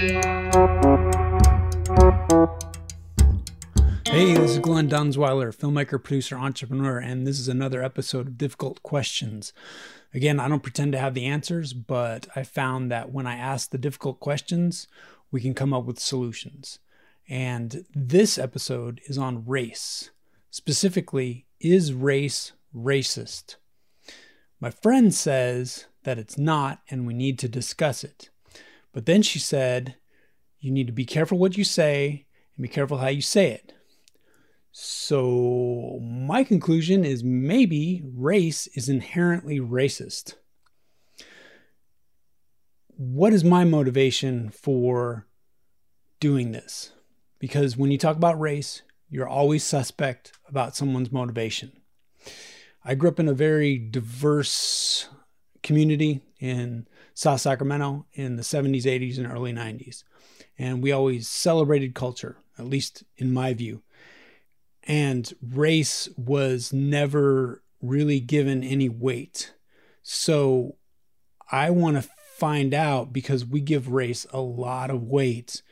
Hey, this is Glenn Dunsweiler, filmmaker, producer, entrepreneur, and this is another episode of Difficult Questions. Again, I don't pretend to have the answers, but I found that when I ask the difficult questions, we can come up with solutions. And this episode is on race. Specifically, is race racist? My friend says that it's not, and we need to discuss it. But then she said, you need to be careful what you say and be careful how you say it. So, my conclusion is maybe race is inherently racist. What is my motivation for doing this? Because when you talk about race, you're always suspect about someone's motivation. I grew up in a very diverse community in South Sacramento in the 70s, 80s, and early 90s. And we always celebrated culture, at least in my view and race was never really given any weight. So I want to find out because we give race a lot of weight.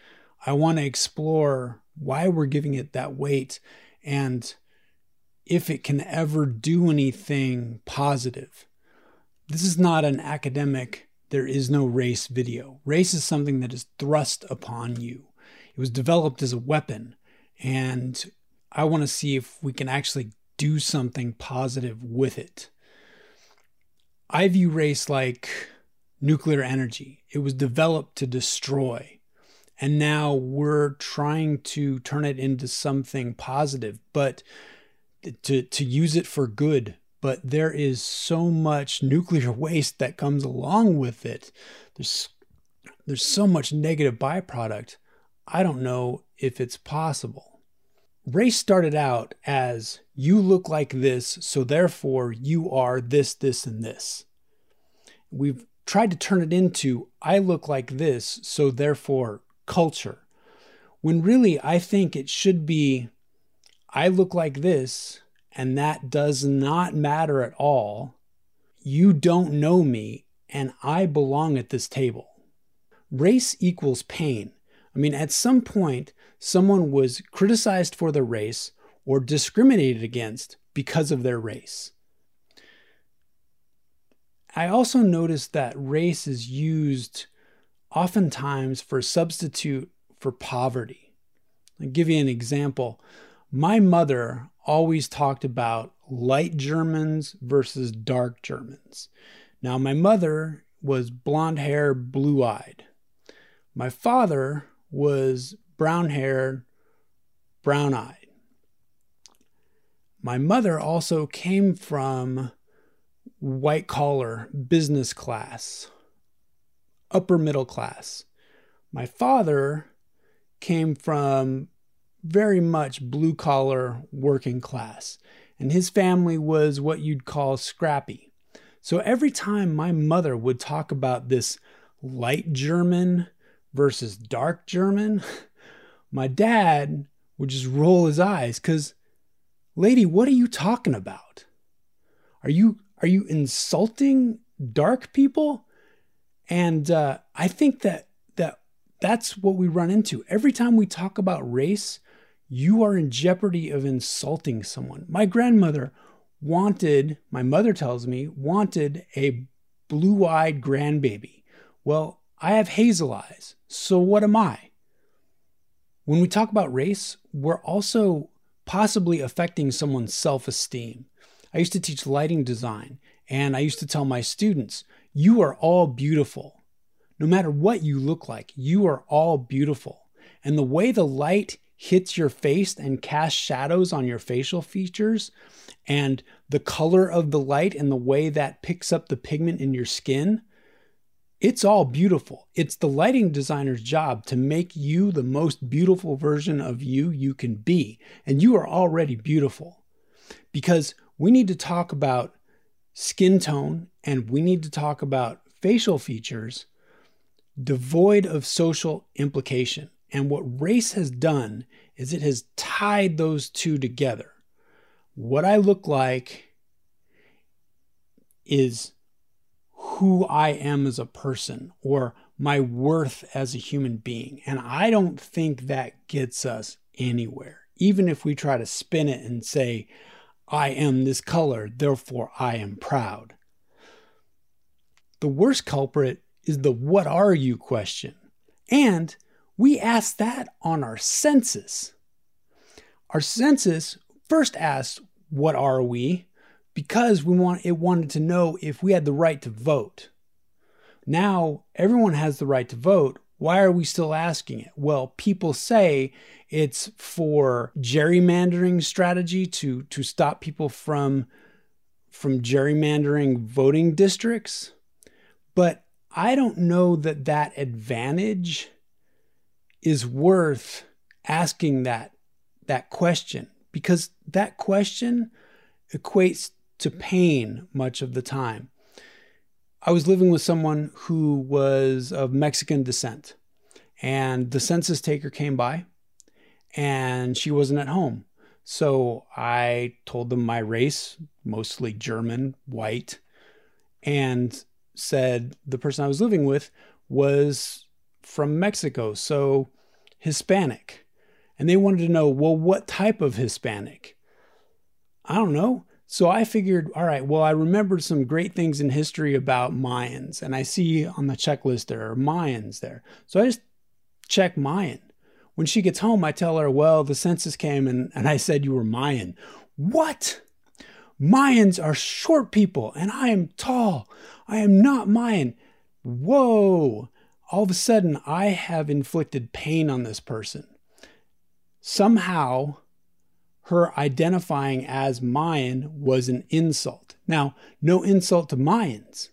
I want to explore why we're giving it that weight and if it can ever do anything positive. This is not an academic, there is no race video. Race is something that is thrust upon you. It was developed as a weapon, and I want to see if we can actually do something positive with it. I view race like nuclear energy. It was developed to destroy. And now we're trying to turn it into something positive, but to, to use it for good. But there is so much nuclear waste that comes along with it. There's there's so much negative byproduct. I don't know if it's possible race started out as you look like this, so therefore you are this, this, and this. We've tried to turn it into I look like this, so therefore culture. When really I think it should be I look like this, and that does not matter at all. You don't know me, and I belong at this table. Race equals pain. I mean, at some point, someone was criticized for their race or discriminated against because of their race. I also noticed that race is used oftentimes for substitute for poverty. I'll give you an example. My mother always talked about light Germans versus dark Germans. Now, my mother was blonde hair, blue eyed. My father was brown haired, brown eyed. My mother also came from white collar, business class, upper middle class. My father came from very much blue collar, working class, and his family was what you'd call scrappy. So every time my mother would talk about this light German versus dark German, my dad would just roll his eyes because, lady, what are you talking about? Are you are you insulting dark people? And uh, I think that that that's what we run into every time we talk about race. You are in jeopardy of insulting someone. My grandmother wanted, my mother tells me, wanted a blue eyed grandbaby. Well, I have hazel eyes, so what am I? When we talk about race, we're also possibly affecting someone's self esteem. I used to teach lighting design, and I used to tell my students, You are all beautiful. No matter what you look like, you are all beautiful. And the way the light hits your face and casts shadows on your facial features, and the color of the light and the way that picks up the pigment in your skin, it's all beautiful. It's the lighting designer's job to make you the most beautiful version of you you can be. And you are already beautiful. Because we need to talk about skin tone and we need to talk about facial features devoid of social implication. And what race has done is it has tied those two together. What I look like is who I am as a person or my worth as a human being. And I don't think that gets us anywhere. Even if we try to spin it and say, I am this color, therefore I am proud. The worst culprit is the what are you question. And we ask that on our census. Our census first asked, What are we? because we want it wanted to know if we had the right to vote. Now everyone has the right to vote. Why are we still asking it? Well, people say it's for gerrymandering strategy to to stop people from from gerrymandering voting districts. But I don't know that that advantage is worth asking that that question because that question equates to pain much of the time. I was living with someone who was of Mexican descent, and the census taker came by, and she wasn't at home. So I told them my race, mostly German, white, and said the person I was living with was from Mexico, so Hispanic. And they wanted to know, well, what type of Hispanic? I don't know. So I figured, all right, well, I remembered some great things in history about Mayans, and I see on the checklist there are Mayans there. So I just check Mayan. When she gets home, I tell her, well, the census came and, and I said you were Mayan. What? Mayans are short people, and I am tall. I am not Mayan. Whoa. All of a sudden, I have inflicted pain on this person. Somehow, her identifying as Mayan was an insult. Now, no insult to Mayans,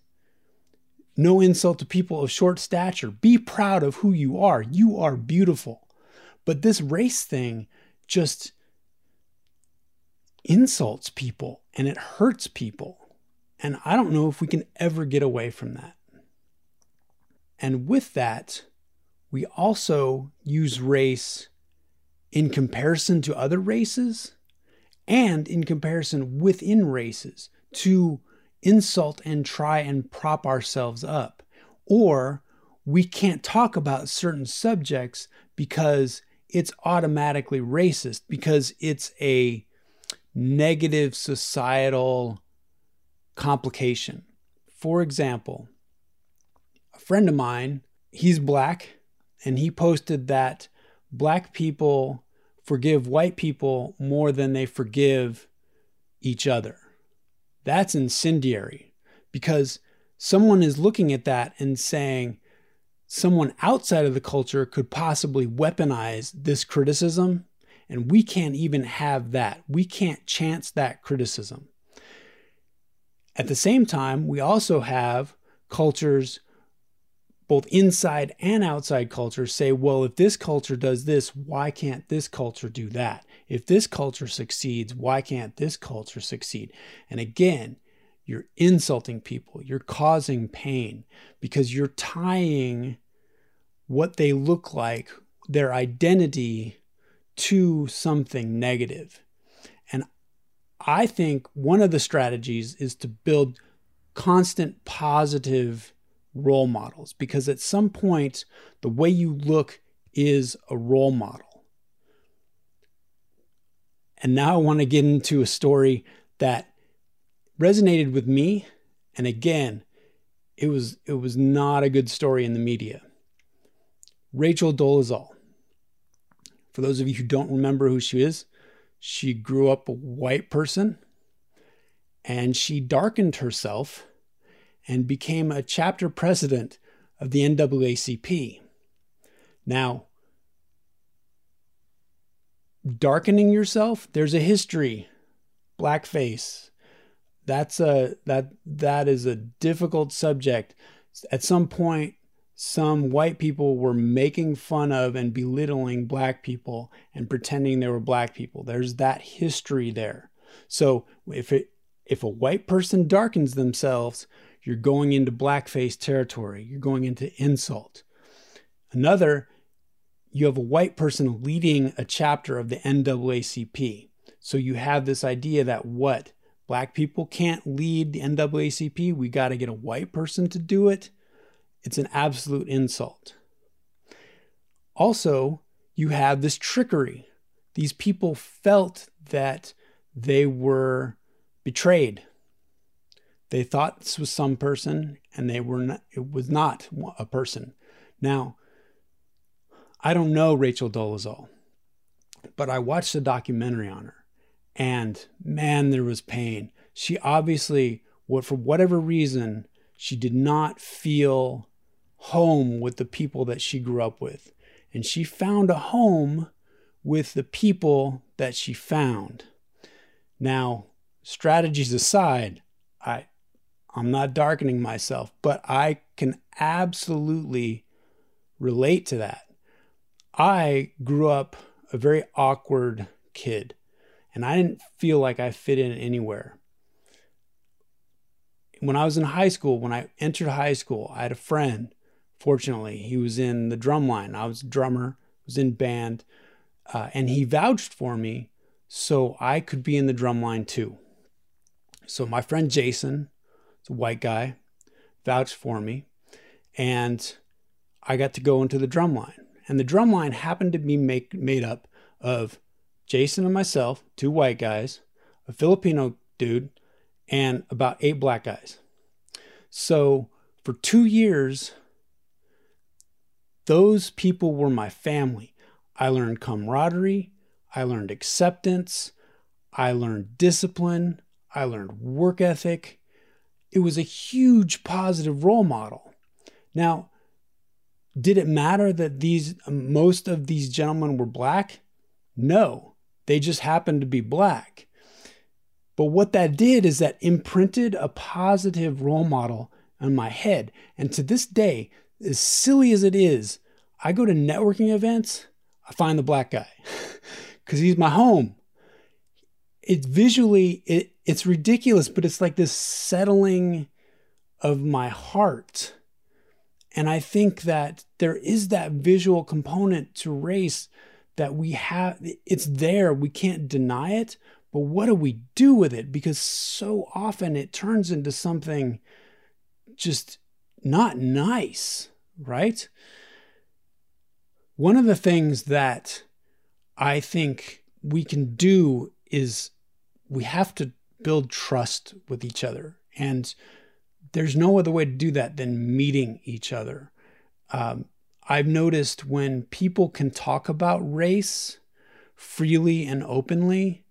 no insult to people of short stature. Be proud of who you are. You are beautiful. But this race thing just insults people and it hurts people. And I don't know if we can ever get away from that. And with that, we also use race in comparison to other races and in comparison within races to insult and try and prop ourselves up. Or we can't talk about certain subjects because it's automatically racist, because it's a negative societal complication. For example, a friend of mine, he's black, and he posted that black people forgive white people more than they forgive each other. That's incendiary because someone is looking at that and saying someone outside of the culture could possibly weaponize this criticism, and we can't even have that. We can't chance that criticism. At the same time, we also have cultures both inside and outside cultures say, well, if this culture does this, why can't this culture do that? If this culture succeeds, why can't this culture succeed? And again, you're insulting people, you're causing pain because you're tying what they look like, their identity, to something negative. And I think one of the strategies is to build constant positive role models because at some point, the way you look is a role model. And now I want to get into a story that resonated with me. And again, it was it was not a good story in the media. Rachel Dolezal. For those of you who don't remember who she is, she grew up a white person and she darkened herself and became a chapter president of the NAACP. Now, darkening yourself, there's a history. Blackface. That's a that that is a difficult subject. At some point, some white people were making fun of and belittling black people and pretending they were black people. There's that history there. So if it if a white person darkens themselves, you're going into blackface territory. You're going into insult. Another, you have a white person leading a chapter of the NAACP. So you have this idea that what? Black people can't lead the NAACP. We got to get a white person to do it. it's an absolute insult. Also, you have this trickery. These people felt that they were betrayed. They thought this was some person and they were not, it was not a person. Now, I don't know Rachel Dolezal, but I watched a documentary on her and man, there was pain. She obviously, for whatever reason, she did not feel home with the people that she grew up with. And she found a home with the people that she found. Now, strategies aside, I'm not darkening myself, but I can absolutely relate to that. I grew up a very awkward kid, and I didn't feel like I fit in anywhere. When I was in high school, when I entered high school, I had a friend. Fortunately, he was in the drum line. I was a drummer, was in band, uh, and he vouched for me so I could be in the drum line too. So my friend Jason, it's a white guy, vouched for me, and I got to go into the drum line. And the drum line happened to be make, made up of Jason and myself, two white guys, a Filipino dude, and about eight black guys. So for two years, those people were my family. I learned camaraderie, I learned acceptance, I learned discipline, I learned work ethic. It was a huge positive role model. Now, did it matter that these most of these gentlemen were black? No, they just happened to be black. But what that did is that imprinted a positive role model on my head. And to this day, as silly as it is, I go to networking events, I find the black guy because he's my home. It's visually, it, it's ridiculous, but it's like this settling of my heart and I think that there is that visual component to race that we have, it's there, we can't deny it, but what do we do with it? Because so often it turns into something just not nice, right? One of the things that I think we can do is we have to build trust with each other. And there's no other way to do that than meeting each other. Um, I've noticed when people can talk about race freely and openly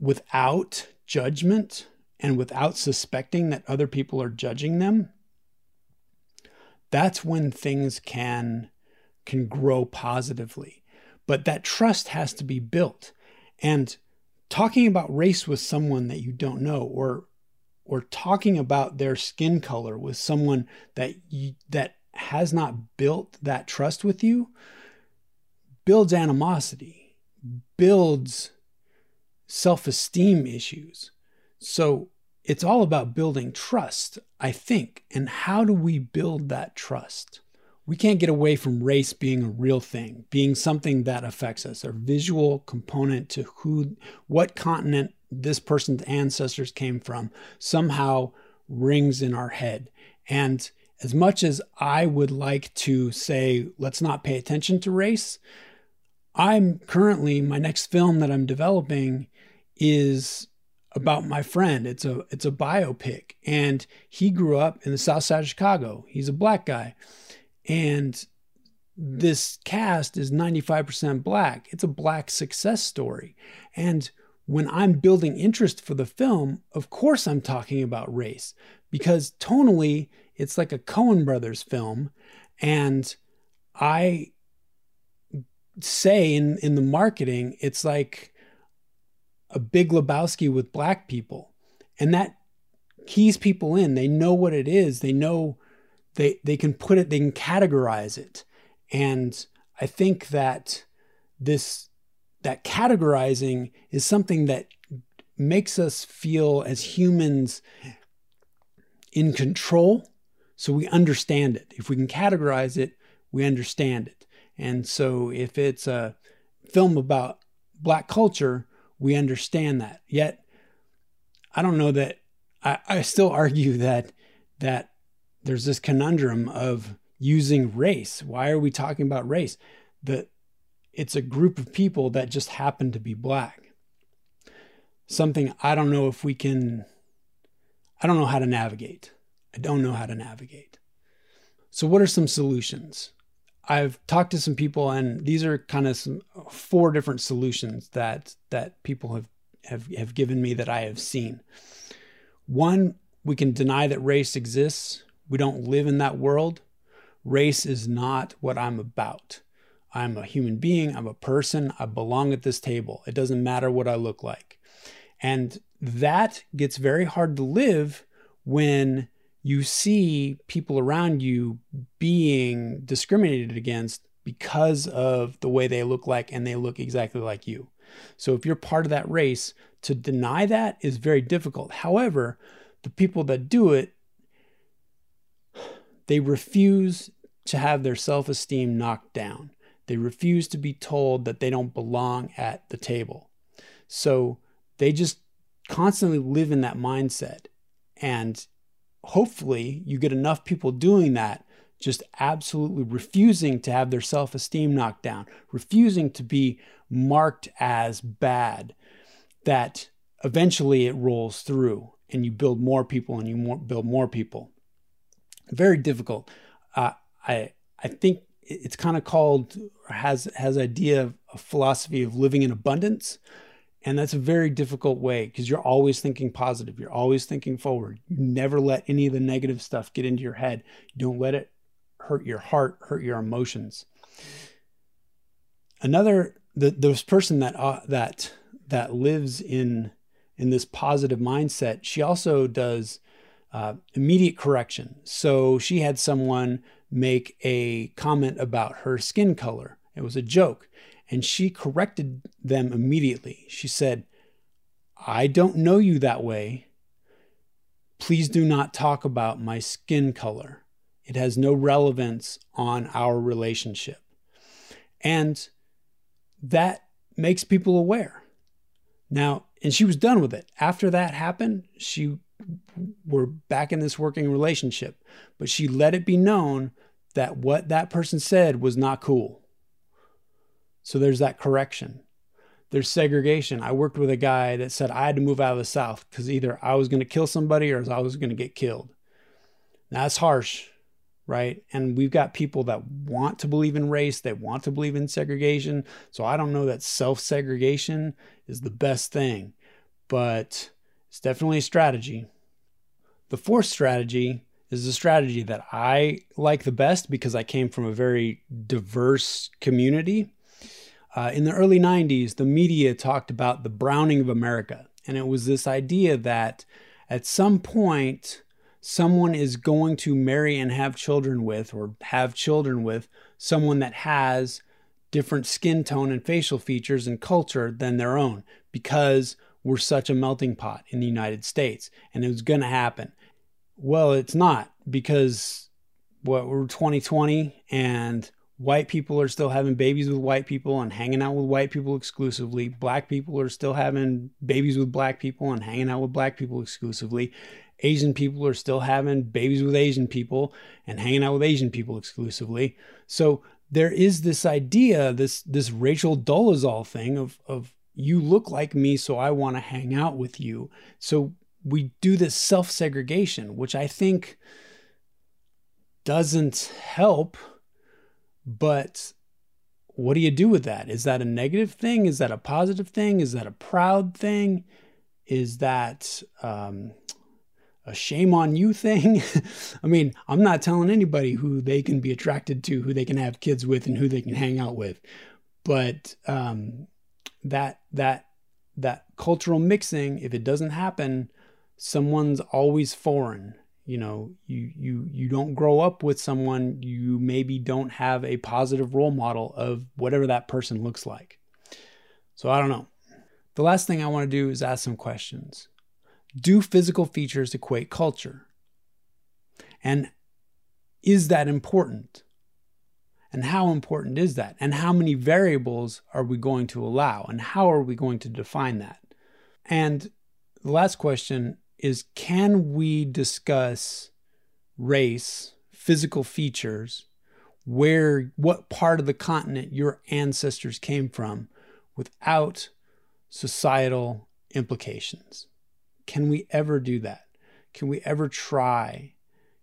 without judgment and without suspecting that other people are judging them, that's when things can can grow positively. But that trust has to be built. And talking about race with someone that you don't know or or talking about their skin color with someone that you, that has not built that trust with you builds animosity, builds self-esteem issues. So it's all about building trust, I think. And how do we build that trust? We can't get away from race being a real thing, being something that affects us, a visual component to who, what continent this person's ancestors came from somehow rings in our head. And as much as I would like to say, let's not pay attention to race, I'm currently, my next film that I'm developing is about my friend. It's a it's a biopic and he grew up in the south side of Chicago. He's a black guy. And this cast is 95% black. It's a black success story. And when I'm building interest for the film, of course I'm talking about race because tonally it's like a Coen Brothers film. And I say in, in the marketing, it's like a big Lebowski with black people. And that keys people in. They know what it is. They know they they can put it, they can categorize it. And I think that this that categorizing is something that makes us feel as humans in control. So we understand it. If we can categorize it we understand it. And so if it's a film about black culture we understand that. Yet i don't know that i, I still argue that that there's this conundrum of using race. Why are we talking about race? The it's a group of people that just happen to be black. Something I don't know if we can I don't know how to navigate. I don't know how to navigate. So what are some solutions? I've talked to some people and these are kind of some four different solutions that that people have have, have given me that I have seen. One, we can deny that race exists. We don't live in that world. Race is not what I'm about. I'm a human being, I'm a person, I belong at this table. It doesn't matter what I look like. And that gets very hard to live when you see people around you being discriminated against because of the way they look like and they look exactly like you. So if you're part of that race, to deny that is very difficult. However, the people that do it, they refuse to have their self esteem knocked down. They refuse to be told that they don't belong at the table. So they just constantly live in that mindset. And hopefully, you get enough people doing that, just absolutely refusing to have their self esteem knocked down, refusing to be marked as bad, that eventually it rolls through and you build more people and you more, build more people. Very difficult. Uh, I I think it's kind of called has has idea of a philosophy of living in abundance and that's a very difficult way because you're always thinking positive you're always thinking forward. You never let any of the negative stuff get into your head. You don't let it hurt your heart hurt your emotions. Another the this person that uh, that that lives in in this positive mindset she also does uh, immediate correction so she had someone make a comment about her skin color. It was a joke. And she corrected them immediately. She said, I don't know you that way. Please do not talk about my skin color. It has no relevance on our relationship. And that makes people aware. Now, and she was done with it. After that happened, she were back in this working relationship, but she let it be known that what that person said was not cool. So there's that correction. There's segregation. I worked with a guy that said I had to move out of the South because either I was going to kill somebody or I was going to get killed. That's harsh, right? And we've got people that want to believe in race, they want to believe in segregation. So I don't know that self segregation is the best thing, but it's definitely a strategy. The fourth strategy is a strategy that I like the best because I came from a very diverse community. Uh, in the early 90s, the media talked about the browning of America. And it was this idea that at some point, someone is going to marry and have children with, or have children with, someone that has different skin tone and facial features and culture than their own because we're such a melting pot in the United States. And it was going to happen. Well, it's not because what we're 2020 and white people are still having babies with white people and hanging out with white people exclusively. Black people are still having babies with black people and hanging out with black people exclusively. Asian people are still having babies with Asian people and hanging out with Asian people exclusively. So there is this idea, this this Rachel Dolezal thing of of you look like me, so I want to hang out with you. So we do this self segregation, which I think doesn't help. But what do you do with that? Is that a negative thing? Is that a positive thing? Is that a proud thing? Is that um, a shame on you thing? I mean, I'm not telling anybody who they can be attracted to, who they can have kids with, and who they can hang out with. But um, that that that cultural mixing, if it doesn't happen, someone's always foreign you know you you you don't grow up with someone you maybe don't have a positive role model of whatever that person looks like. So i don't know. The last thing i want to do is ask some questions. Do physical features equate culture? And is that important? And how important is that? And how many variables are we going to allow? And how are we going to define that? And the last question is can we discuss race, physical features, where what part of the continent your ancestors came from without societal implications. Can we ever do that? Can we ever try?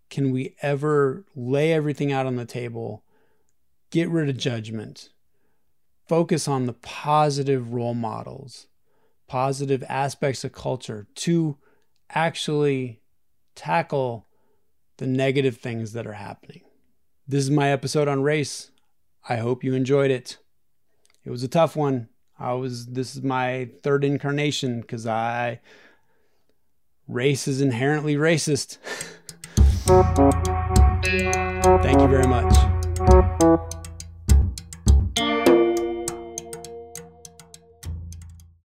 Can we ever lay everything out on the table, get rid of judgment, focus on the positive role models, positive aspects of culture to actually tackle the negative things that are happening? This is my episode on race. I hope you enjoyed it. It was a tough one. I was this is my third incarnation because I race is inherently racist. Thank you very much.